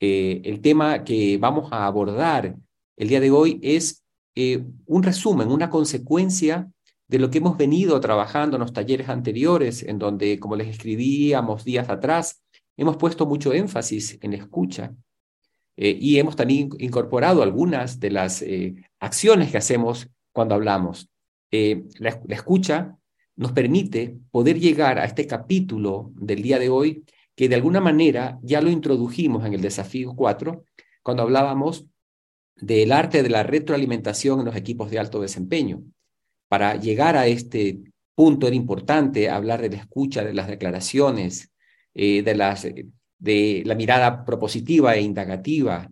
Eh, el tema que vamos a abordar el día de hoy es eh, un resumen, una consecuencia de lo que hemos venido trabajando en los talleres anteriores, en donde, como les escribíamos días atrás, hemos puesto mucho énfasis en la escucha eh, y hemos también incorporado algunas de las acciones que hacemos cuando hablamos. la, escucha nos permite poder llegar a este capítulo del día de hoy que de alguna manera ya lo introdujimos en el desafío 4 cuando hablábamos del arte de la retroalimentación en los equipos de alto desempeño. Para llegar a este punto era importante hablar de la escucha, de las declaraciones, eh, de, las, de la mirada propositiva e indagativa,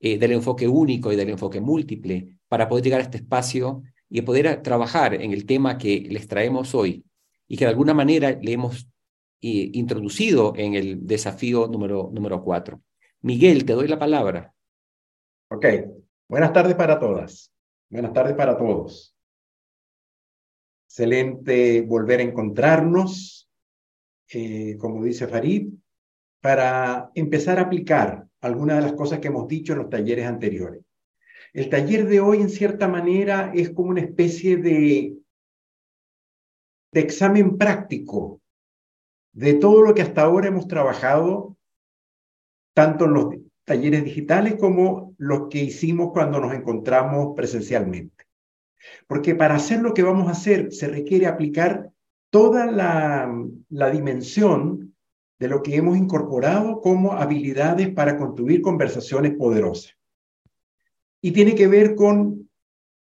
eh, del enfoque único y del enfoque múltiple, para poder llegar a este espacio y poder trabajar en el tema que les traemos hoy y que de alguna manera le hemos introducido en el desafío número, número cuatro. Miguel, te doy la palabra. Ok, buenas tardes para todas, buenas tardes para todos. Excelente volver a encontrarnos, eh, como dice Farid, para empezar a aplicar algunas de las cosas que hemos dicho en los talleres anteriores. El taller de hoy, en cierta manera, es como una especie de, de examen práctico de todo lo que hasta ahora hemos trabajado, tanto en los talleres digitales como los que hicimos cuando nos encontramos presencialmente. Porque para hacer lo que vamos a hacer se requiere aplicar toda la, la dimensión de lo que hemos incorporado como habilidades para construir conversaciones poderosas y tiene que ver con,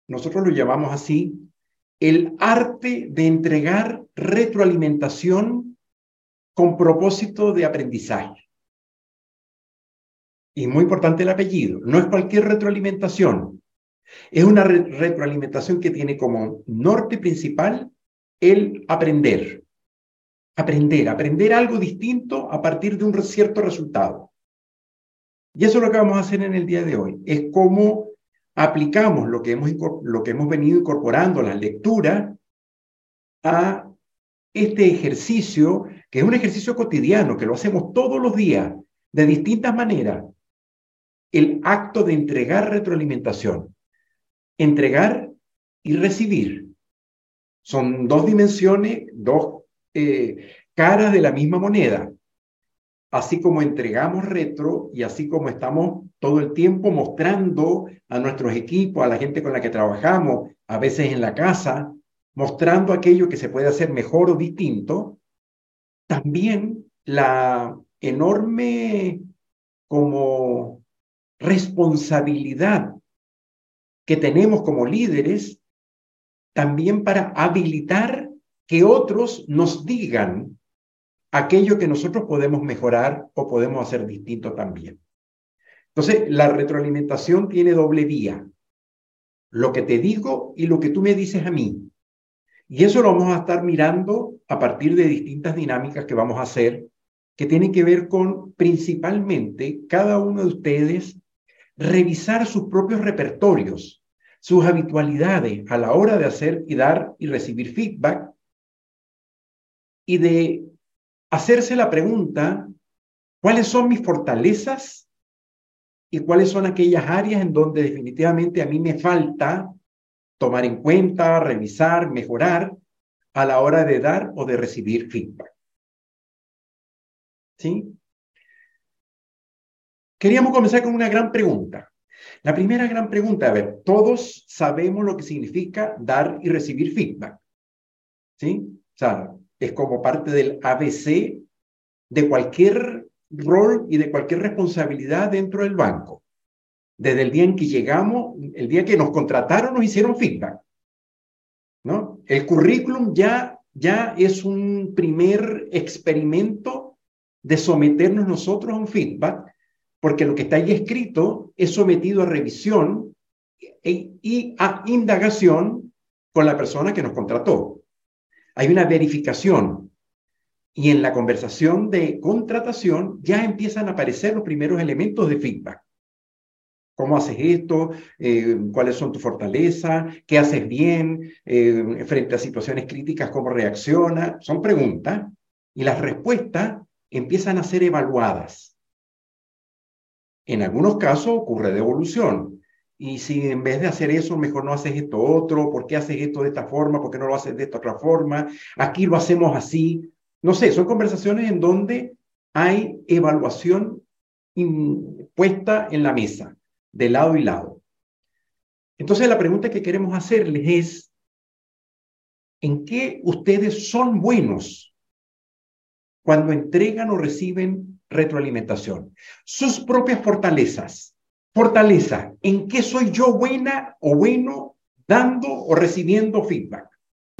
nosotros lo llamamos así, el arte de entregar retroalimentación con propósito de aprendizaje. Y muy importante el apellido, no es cualquier retroalimentación, es una retroalimentación que tiene como norte principal el aprender. Aprender, aprender algo distinto a partir de un cierto resultado. Y eso es lo que vamos a hacer en el día de hoy, es cómo aplicamos lo que hemos, lo que hemos venido incorporando, la lectura, a este ejercicio, es un ejercicio cotidiano, que lo hacemos todos los días, de distintas maneras. El acto de entregar retroalimentación. Entregar y recibir. Son dos dimensiones, dos eh, caras de la misma moneda así como entregamos retro y así como estamos todo el tiempo mostrando a nuestros equipos, a la gente con la que trabajamos, a veces en la casa, mostrando aquello que se puede hacer mejor o distinto, también la enorme como responsabilidad que tenemos como líderes también para habilitar que otros nos digan aquello que nosotros podemos mejorar o podemos hacer distinto también. Entonces, la retroalimentación tiene doble vía. Lo que te digo y lo que tú me dices a mí. Y eso lo vamos a estar mirando a partir de distintas dinámicas que vamos a hacer, que tienen que ver con principalmente cada uno de ustedes revisar sus propios repertorios, sus habitualidades a la hora de hacer y dar y recibir feedback y de hacerse la pregunta, ¿cuáles son mis fortalezas y cuáles son aquellas áreas en donde definitivamente a mí me falta tomar en cuenta, revisar, mejorar a la hora de dar o de recibir feedback? ¿Sí? Queríamos comenzar con una gran pregunta. La primera gran pregunta, a ver, todos sabemos lo que significa dar y recibir feedback. ¿Sí? O sea, es como parte del ABC de cualquier rol y de cualquier responsabilidad dentro del banco. Desde el día en que llegamos, el día que nos contrataron, nos hicieron feedback. El currículum ya, ya es un primer experimento de someternos nosotros a un feedback, porque lo que está ahí escrito es sometido a revisión e, y a indagación con la persona que nos contrató hay una verificación y en la conversación de contratación ya empiezan a aparecer los primeros elementos de feedback. ¿Cómo haces esto? Eh, ¿Cuáles son tus fortalezas? ¿Qué haces bien? Eh, frente a situaciones críticas, ¿cómo reacciona? Son preguntas y las respuestas empiezan a ser evaluadas. En algunos casos ocurre devolución. Y si en vez de hacer eso, mejor no haces esto otro, ¿por qué haces esto de esta forma? ¿Por qué no lo haces de esta otra forma? Aquí lo hacemos así. No sé, son conversaciones en donde hay evaluación puesta en la mesa, de lado y lado. Entonces la pregunta que queremos hacerles es, ¿en qué ustedes son buenos cuando entregan o reciben retroalimentación? Sus propias fortalezas. Fortaleza, ¿en qué soy yo buena o bueno dando o recibiendo feedback?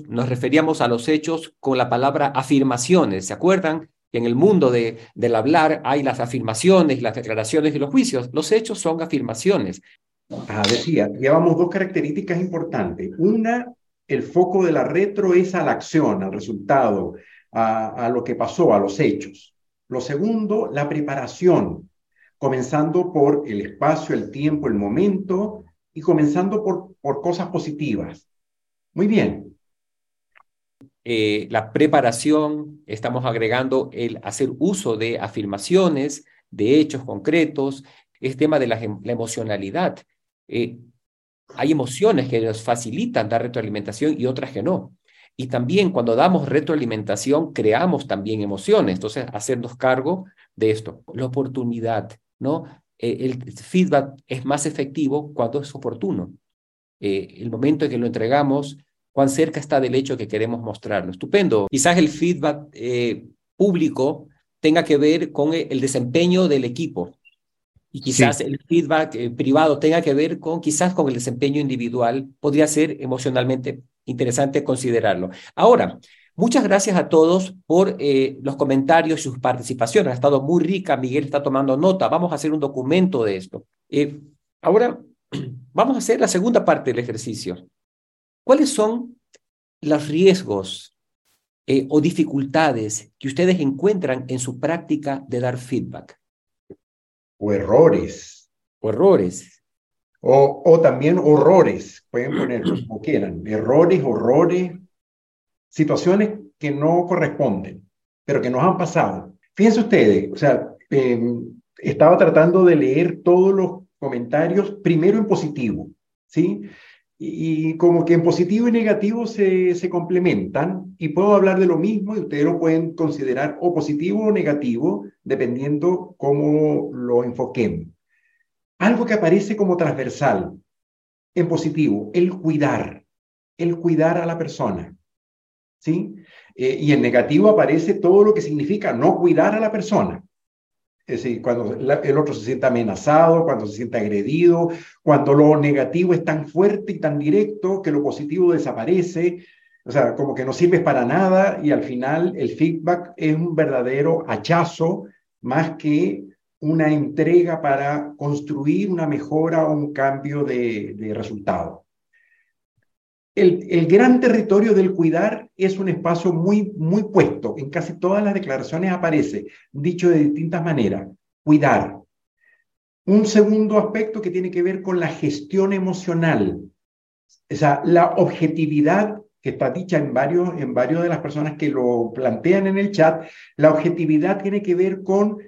Nos referíamos a los hechos con la palabra afirmaciones, ¿se acuerdan? En el mundo de, del hablar hay las afirmaciones, las declaraciones y los juicios. Los hechos son afirmaciones. Ah, decía, llevamos dos características importantes. Una, el foco de la retro es a la acción, al resultado, a, a lo que pasó, a los hechos. Lo segundo, la preparación, comenzando por el espacio, el tiempo, el momento y comenzando por, por cosas positivas. Muy bien. Eh, la preparación, estamos agregando el hacer uso de afirmaciones, de hechos concretos, es tema de la, la emocionalidad. Eh, hay emociones que nos facilitan dar retroalimentación y otras que no. Y también cuando damos retroalimentación, creamos también emociones. Entonces, hacernos cargo de esto. La oportunidad, ¿no? Eh, el feedback es más efectivo cuando es oportuno. Eh, el momento en que lo entregamos, cuán cerca está del hecho que queremos mostrarlo. Estupendo. Quizás el feedback eh, público tenga que ver con el desempeño del equipo y quizás el feedback privado tenga que ver con quizás con el desempeño individual. Podría ser emocionalmente interesante considerarlo. Ahora, Muchas gracias a todos por eh, los comentarios y sus participaciones. Ha estado muy rica. Miguel está tomando nota. Vamos a hacer un documento de esto. Eh, ahora, vamos a hacer la segunda parte del ejercicio. ¿Cuáles son los riesgos eh, o dificultades que ustedes encuentran en su práctica de dar feedback? O errores. O errores. O, o también horrores. Pueden ponerlo como quieran. Errores, horrores situaciones que no corresponden, pero que nos han pasado. Fíjense ustedes, o sea, em, estaba tratando de leer todos los comentarios, primero en positivo, ¿sí? Y, como que en positivo y negativo se, se complementan y puedo hablar de lo mismo y ustedes lo pueden considerar o positivo o negativo, dependiendo cómo lo enfoquemos. Algo que aparece como transversal en positivo, el cuidar, el cuidar a la persona. ¿sí? Eh, y en negativo aparece todo lo que significa no cuidar a la persona. Es decir, cuando el otro se siente amenazado, cuando se siente agredido, cuando lo negativo es tan fuerte y tan directo que lo positivo desaparece, o sea, como que no sirve para nada y al final el feedback es un verdadero hachazo más que una entrega para construir una mejora o un cambio de resultado el, gran territorio del cuidar es un espacio muy, muy puesto. En casi todas las declaraciones aparece, dicho de distintas maneras, cuidar. Un segundo aspecto que tiene que ver con la gestión emocional, o sea, la objetividad que está dicha en varios, en varios de las personas que lo plantean en el chat, la objetividad tiene que ver con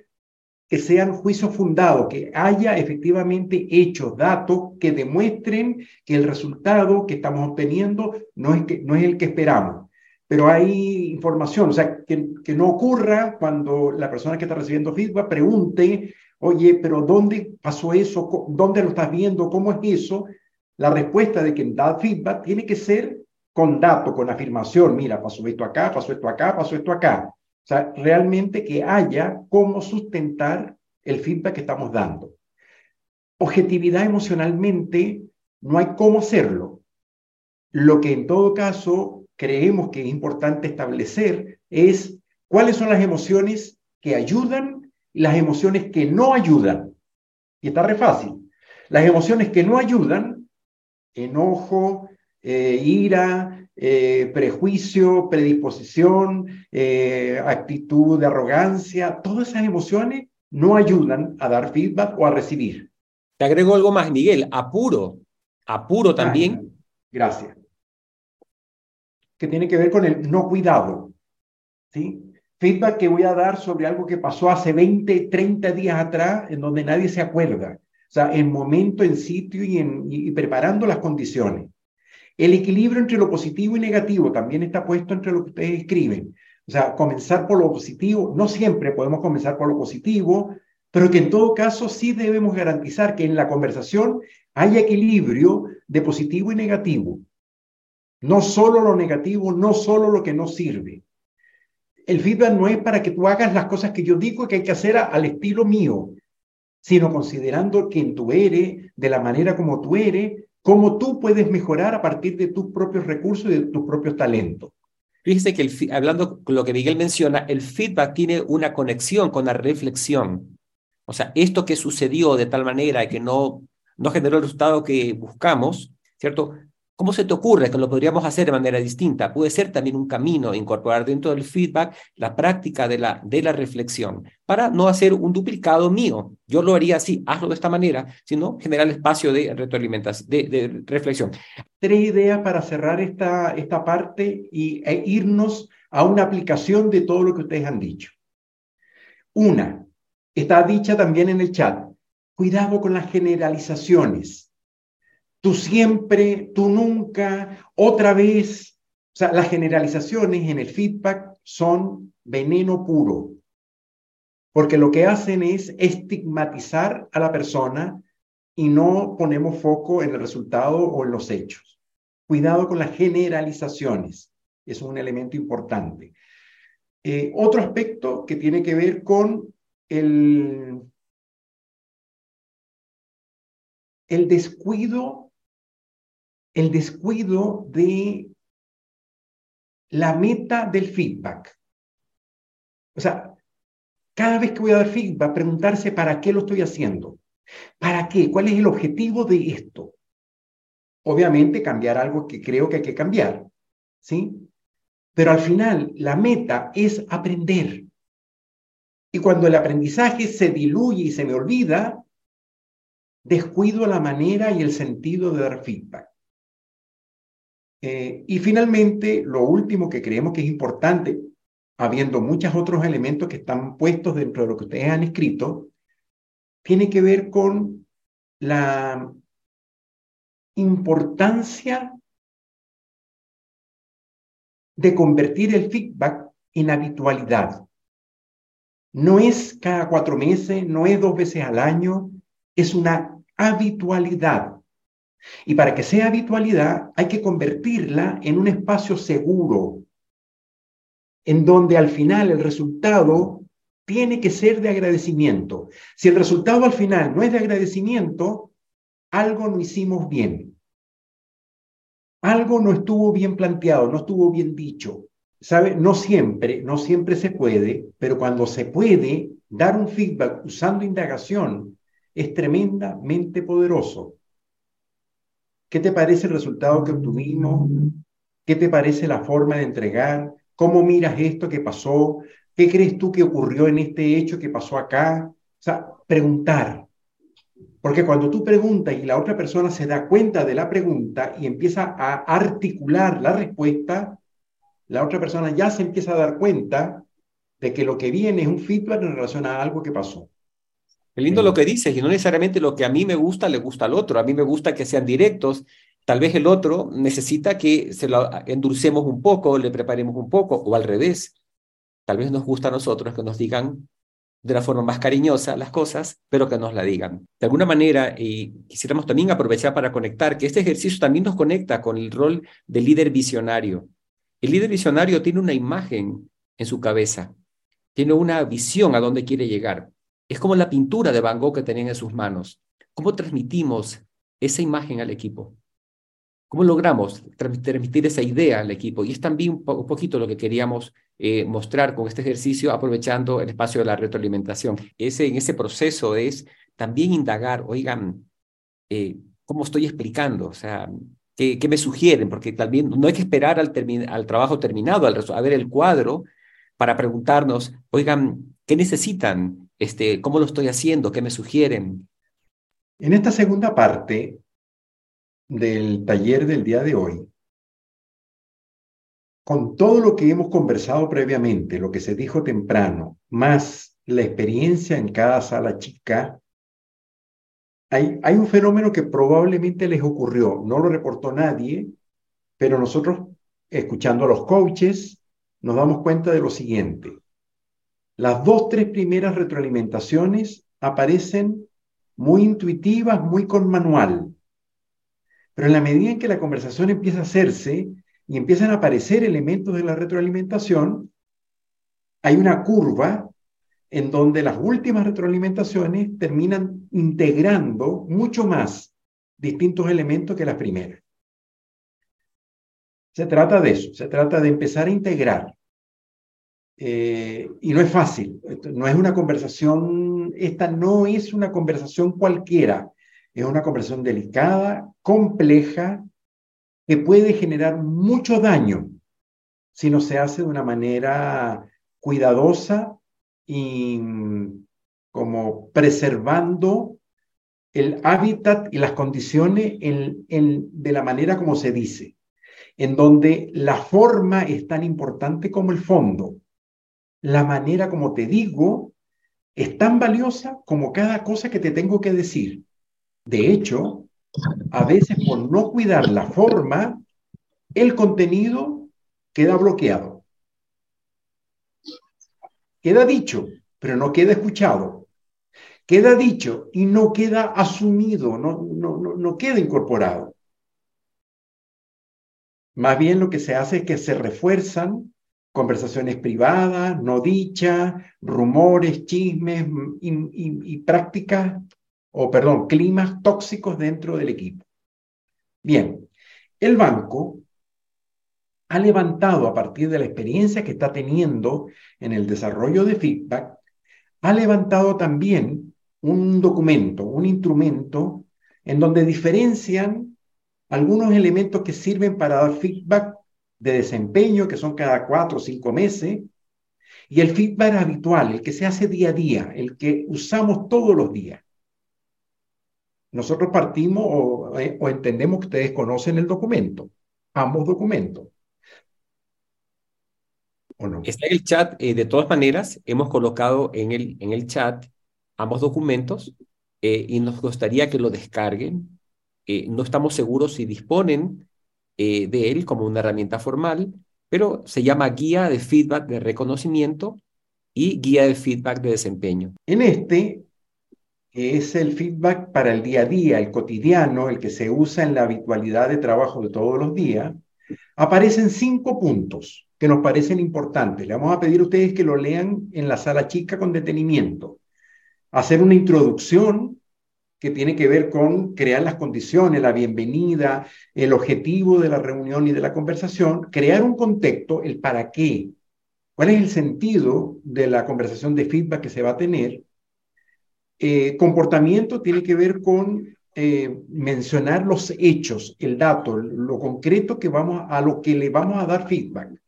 que sean juicios fundados, que haya efectivamente hechos, datos que demuestren que el resultado que estamos obteniendo no es, que, no es el que esperamos. Pero hay información, o sea, que, que no ocurra cuando la persona que está recibiendo feedback pregunte, oye, pero ¿dónde pasó eso? ¿Dónde lo estás viendo? ¿Cómo es eso? La respuesta de quien da feedback tiene que ser con datos, con afirmación. Mira, pasó esto acá, pasó esto acá, pasó esto acá. O sea, realmente que haya cómo sustentar el feedback que estamos dando. Objetividad emocionalmente, no hay cómo hacerlo. Lo que en todo caso creemos que es importante establecer es cuáles son las emociones que ayudan y las emociones que no ayudan. Y está re fácil. Las emociones que no ayudan, enojo, eh, ira, eh, prejuicio, predisposición, eh, actitud de arrogancia, todas esas emociones no ayudan a dar feedback o a recibir. Te agrego algo más, Miguel, apuro, apuro también. gracias. Que tiene que ver con el no cuidado, ¿sí? feedback que voy a dar sobre algo que pasó hace 20, 30 días atrás, en donde nadie se acuerda. O sea, en momento, en sitio y, en, y preparando las condiciones. El equilibrio entre lo positivo y negativo también está puesto entre lo que ustedes escriben. O sea, comenzar por lo positivo, no siempre podemos comenzar por lo positivo, pero que en todo caso sí debemos garantizar que en la conversación haya equilibrio de positivo y negativo. No solo lo negativo, no solo lo que no sirve. El feedback no es para que tú hagas las cosas que yo digo que hay que hacer al estilo mío, sino considerando quién tú eres, de la manera como tú eres, cómo tú puedes mejorar a partir de tus propios recursos y de tus propios talentos. Fíjese que el, hablando lo que Miguel menciona, el feedback tiene una conexión con la reflexión. O sea, esto que sucedió de tal manera que no, no generó el resultado que buscamos, ¿cierto? ¿Cómo se te ocurre que lo podríamos hacer de manera distinta? Puede ser también un camino incorporar dentro del feedback la práctica de la, de la reflexión para no hacer un duplicado mío. Yo lo haría así, hazlo de esta manera, sino generar espacio de retroalimentación, de, de reflexión. Tres ideas para cerrar esta, esta parte y, e irnos a una aplicación de todo lo que ustedes han dicho. Una, Está dicha también en el chat. Cuidado con las generalizaciones. Tú siempre, tú nunca, otra vez. O sea, las generalizaciones en el feedback son veneno puro. Porque lo que hacen es estigmatizar a la persona y no ponemos foco en el resultado o en los hechos. Cuidado con las generalizaciones. Es un elemento importante. Eh, otro aspecto que tiene que ver con el, el descuido, el descuido de la meta del feedback. O sea, cada vez que voy a dar feedback, preguntarse para qué lo estoy haciendo. ¿Para qué? ¿Cuál es el objetivo de esto? Obviamente cambiar algo que creo que hay que cambiar, ¿sí? Pero al final la meta es aprender. Y cuando el aprendizaje se diluye y se me olvida, descuido la manera y el sentido de dar feedback. Eh, y finalmente, lo último que creemos que es importante, habiendo muchos otros elementos que están puestos dentro de lo que ustedes han escrito, tiene que ver con la importancia de convertir el feedback en habitualidad. No es cada cuatro meses, no es dos veces al año, es una habitualidad. Y para que sea habitualidad hay que convertirla en un espacio seguro, en donde al final el resultado tiene que ser de agradecimiento. Si el resultado al final no es de agradecimiento, algo no hicimos bien. Algo no estuvo bien planteado, no estuvo bien dicho. ¿sabe? No siempre, no siempre se puede, pero cuando se puede, dar un feedback usando indagación es tremendamente poderoso. ¿Qué te parece el resultado que obtuvimos? ¿Qué te parece la forma de entregar? ¿Cómo miras esto que pasó? ¿Qué crees tú que ocurrió en este hecho que pasó acá? O sea, preguntar. Porque cuando tú preguntas y la otra persona se da cuenta de la pregunta y empieza a articular la respuesta, la otra persona ya se empieza a dar cuenta de que lo que viene es un feedback en relación a algo que pasó. Qué lindo lo que dices, y no necesariamente lo que a mí me gusta le gusta al otro. A mí me gusta que sean directos. Tal vez el otro necesita que se lo endulcemos un poco, le preparemos un poco, o al revés. Tal vez nos gusta a nosotros que nos digan de la forma más cariñosa las cosas, pero que nos la digan. De alguna manera, y quisiéramos también aprovechar para conectar, que este ejercicio también nos conecta con el rol del líder visionario. El líder visionario tiene una imagen en su cabeza, tiene una visión a dónde quiere llegar. Es como la pintura de Van Gogh que tenían en sus manos. ¿Cómo transmitimos esa imagen al equipo? ¿Cómo logramos transmitir esa idea al equipo? Y es también un, poquito lo que queríamos eh, mostrar con este ejercicio, aprovechando el espacio de la retroalimentación. Ese, en ese proceso es también indagar, oigan, eh, ¿cómo estoy explicando? O sea, ¿Qué, me sugieren? Porque también no hay que esperar al, trabajo terminado, al, a ver el cuadro, para preguntarnos, oigan, ¿qué necesitan? Este, ¿Cómo lo estoy haciendo? ¿Qué me sugieren? En esta segunda parte del taller del día de hoy, con todo lo que hemos conversado previamente, lo que se dijo temprano, más la experiencia en cada sala chica, hay, hay un fenómeno que probablemente les ocurrió, no lo reportó nadie, pero nosotros, escuchando a los coaches, nos damos cuenta de lo siguiente. Las dos, tres primeras retroalimentaciones aparecen muy intuitivas, muy con manual. Pero en la medida en que la conversación empieza a hacerse y empiezan a aparecer elementos de la retroalimentación, hay una curva en donde las últimas retroalimentaciones terminan integrando mucho más distintos elementos que las primeras. Se trata de eso, se trata de empezar a integrar. Eh, y no es fácil, no es una conversación, esta no es una conversación cualquiera, es una conversación delicada, compleja, que puede generar mucho daño si no se hace de una manera cuidadosa y mm, como preservando el hábitat y las condiciones de la manera como se dice, en donde la forma es tan importante como el fondo. La manera como te digo es tan valiosa como cada cosa que te tengo que decir. De hecho, a veces por no cuidar la forma, el contenido queda bloqueado. Queda dicho, pero no queda escuchado. Queda dicho y no queda asumido, no, no, no, queda incorporado. Más bien lo que se hace es que se refuerzan conversaciones privadas, no dichas, rumores, chismes y, y, prácticas, o perdón, climas tóxicos dentro del equipo. Bien, el banco ha levantado a partir de la experiencia que está teniendo en el desarrollo de feedback, ha levantado también un documento, un instrumento en donde diferencian algunos elementos que sirven para dar feedback de desempeño, que son cada cuatro o cinco meses, y el feedback habitual, el que se hace día a día, el que usamos todos los días. Nosotros partimos o, eh, o entendemos que ustedes conocen el documento, ambos documentos. Está en el chat. Eh, de todas maneras, hemos colocado en el, en el chat ambos documentos eh, y nos gustaría que lo descarguen. Eh, no estamos seguros si disponen de él como una herramienta formal, pero se llama Guía de Feedback de Reconocimiento y Guía de Feedback de Desempeño. En este, que es el feedback para el día a día, el cotidiano, el que se usa en la habitualidad de trabajo de todos los días, aparecen cinco puntos que nos parecen importantes. Le vamos a pedir a ustedes que lo lean en la sala chica con detenimiento. Hacer una introducción que tiene que ver con crear las condiciones, la bienvenida, el objetivo de la reunión y de la conversación, crear un contexto, el para qué, cuál es el sentido de la conversación de feedback que se va a tener. Eh, comportamiento tiene que ver con eh, mencionar los hechos, el dato, lo concreto que vamos a lo que le vamos a dar feedback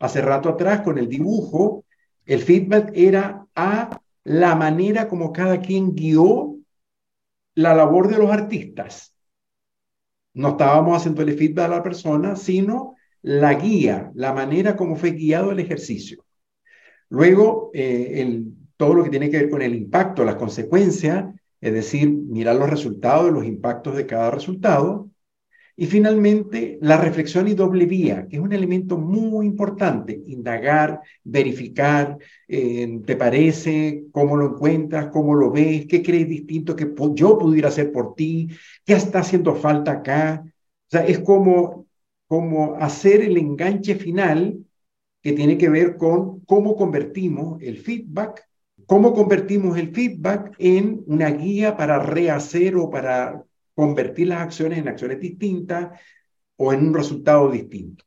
hace rato atrás con el dibujo, el feedback era a la manera como cada quien guió la labor de los artistas. No estábamos haciendo el feedback a la persona, sino la guía, la manera como fue guiado el ejercicio. Luego, eh, el, todo lo que tiene que ver con el impacto, las consecuencias, es decir, mirar los resultados, los impactos de cada resultado. Y finalmente, la reflexión y doble vía, que es un elemento muy importante, indagar, verificar, eh, ¿te parece? ¿Cómo lo encuentras? ¿Cómo lo ves? ¿Qué crees distinto que yo pudiera hacer por ti? ¿Qué está haciendo falta acá? O sea, es como, como hacer el enganche final que tiene que ver con cómo convertimos el feedback, cómo convertimos el feedback en una guía para rehacer o para convertir las acciones en acciones distintas o en un resultado distinto.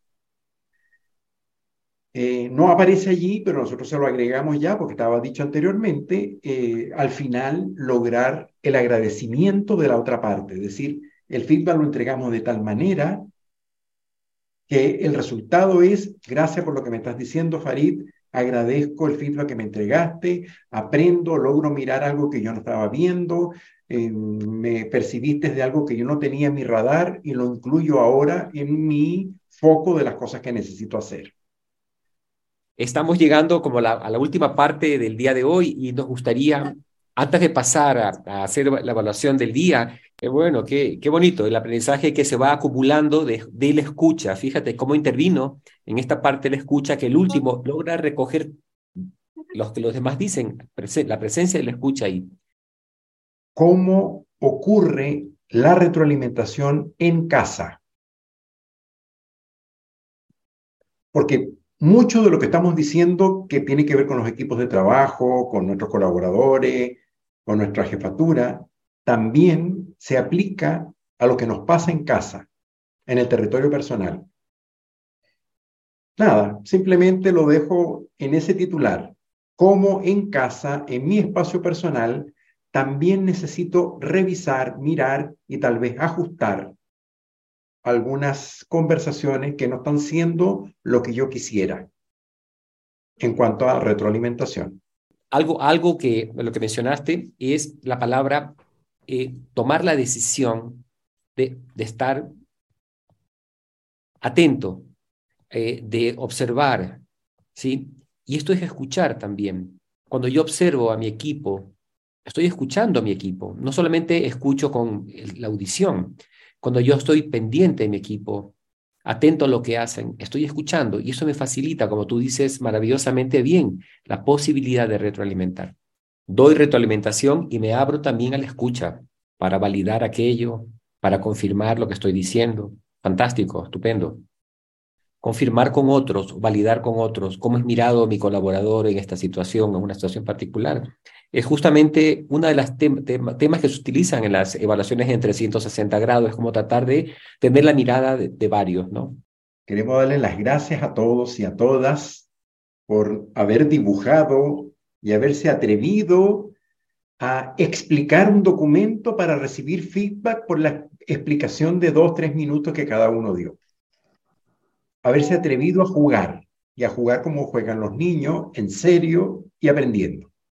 Eh, no aparece allí, pero nosotros se lo agregamos ya porque estaba dicho anteriormente, eh, al final lograr el agradecimiento de la otra parte, es decir, el feedback lo entregamos de tal manera que el resultado es, gracias por lo que me estás diciendo, Farid, agradezco el feedback que me entregaste, aprendo, logro mirar algo que yo no estaba viendo, eh, me percibiste de algo que yo no tenía en mi radar y lo incluyo ahora en mi foco de las cosas que necesito hacer. Estamos llegando como a la última parte del día de hoy y nos gustaría, antes de pasar a, hacer la evaluación del día, qué bueno, qué, qué bonito, el aprendizaje que se va acumulando de, de la escucha. Fíjate cómo intervino en esta parte de la escucha que el último logra recoger los que los demás dicen, la presencia de la escucha ahí. ¿Cómo ocurre la retroalimentación en casa? Porque mucho de lo que estamos diciendo que tiene que ver con los equipos de trabajo, con nuestros colaboradores, con nuestra jefatura, también se aplica a lo que nos pasa en casa, en el territorio personal. Nada, simplemente lo dejo en ese titular. Como en casa, en mi espacio personal, también necesito revisar, mirar y tal vez ajustar algunas conversaciones que no están siendo lo que yo quisiera en cuanto a retroalimentación. Algo, algo que lo que mencionaste es la palabra eh, tomar la decisión de, estar atento, eh, de observar, ¿sí? Y esto es escuchar también. Cuando yo observo a mi equipo, estoy escuchando a mi equipo, no solamente escucho con la audición, cuando yo estoy pendiente de mi equipo, atento a lo que hacen, estoy escuchando y eso me facilita, como tú dices maravillosamente bien, la posibilidad de retroalimentar. Doy retroalimentación y me abro también a la escucha para validar aquello, para confirmar lo que estoy diciendo. Fantástico, estupendo. Confirmar con otros, validar con otros cómo es mirado mi colaborador en esta situación, en una situación particular es justamente una de las temas que se utilizan en las evaluaciones en 360 grados, es como tratar de tener la mirada de, varios, ¿no? Queremos darle las gracias a todos y a todas por haber dibujado y haberse atrevido a explicar un documento para recibir feedback por la explicación de dos, tres minutos que cada uno dio. Haberse atrevido a jugar y a jugar como juegan los niños, en serio y aprendiendo.